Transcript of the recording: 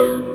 you.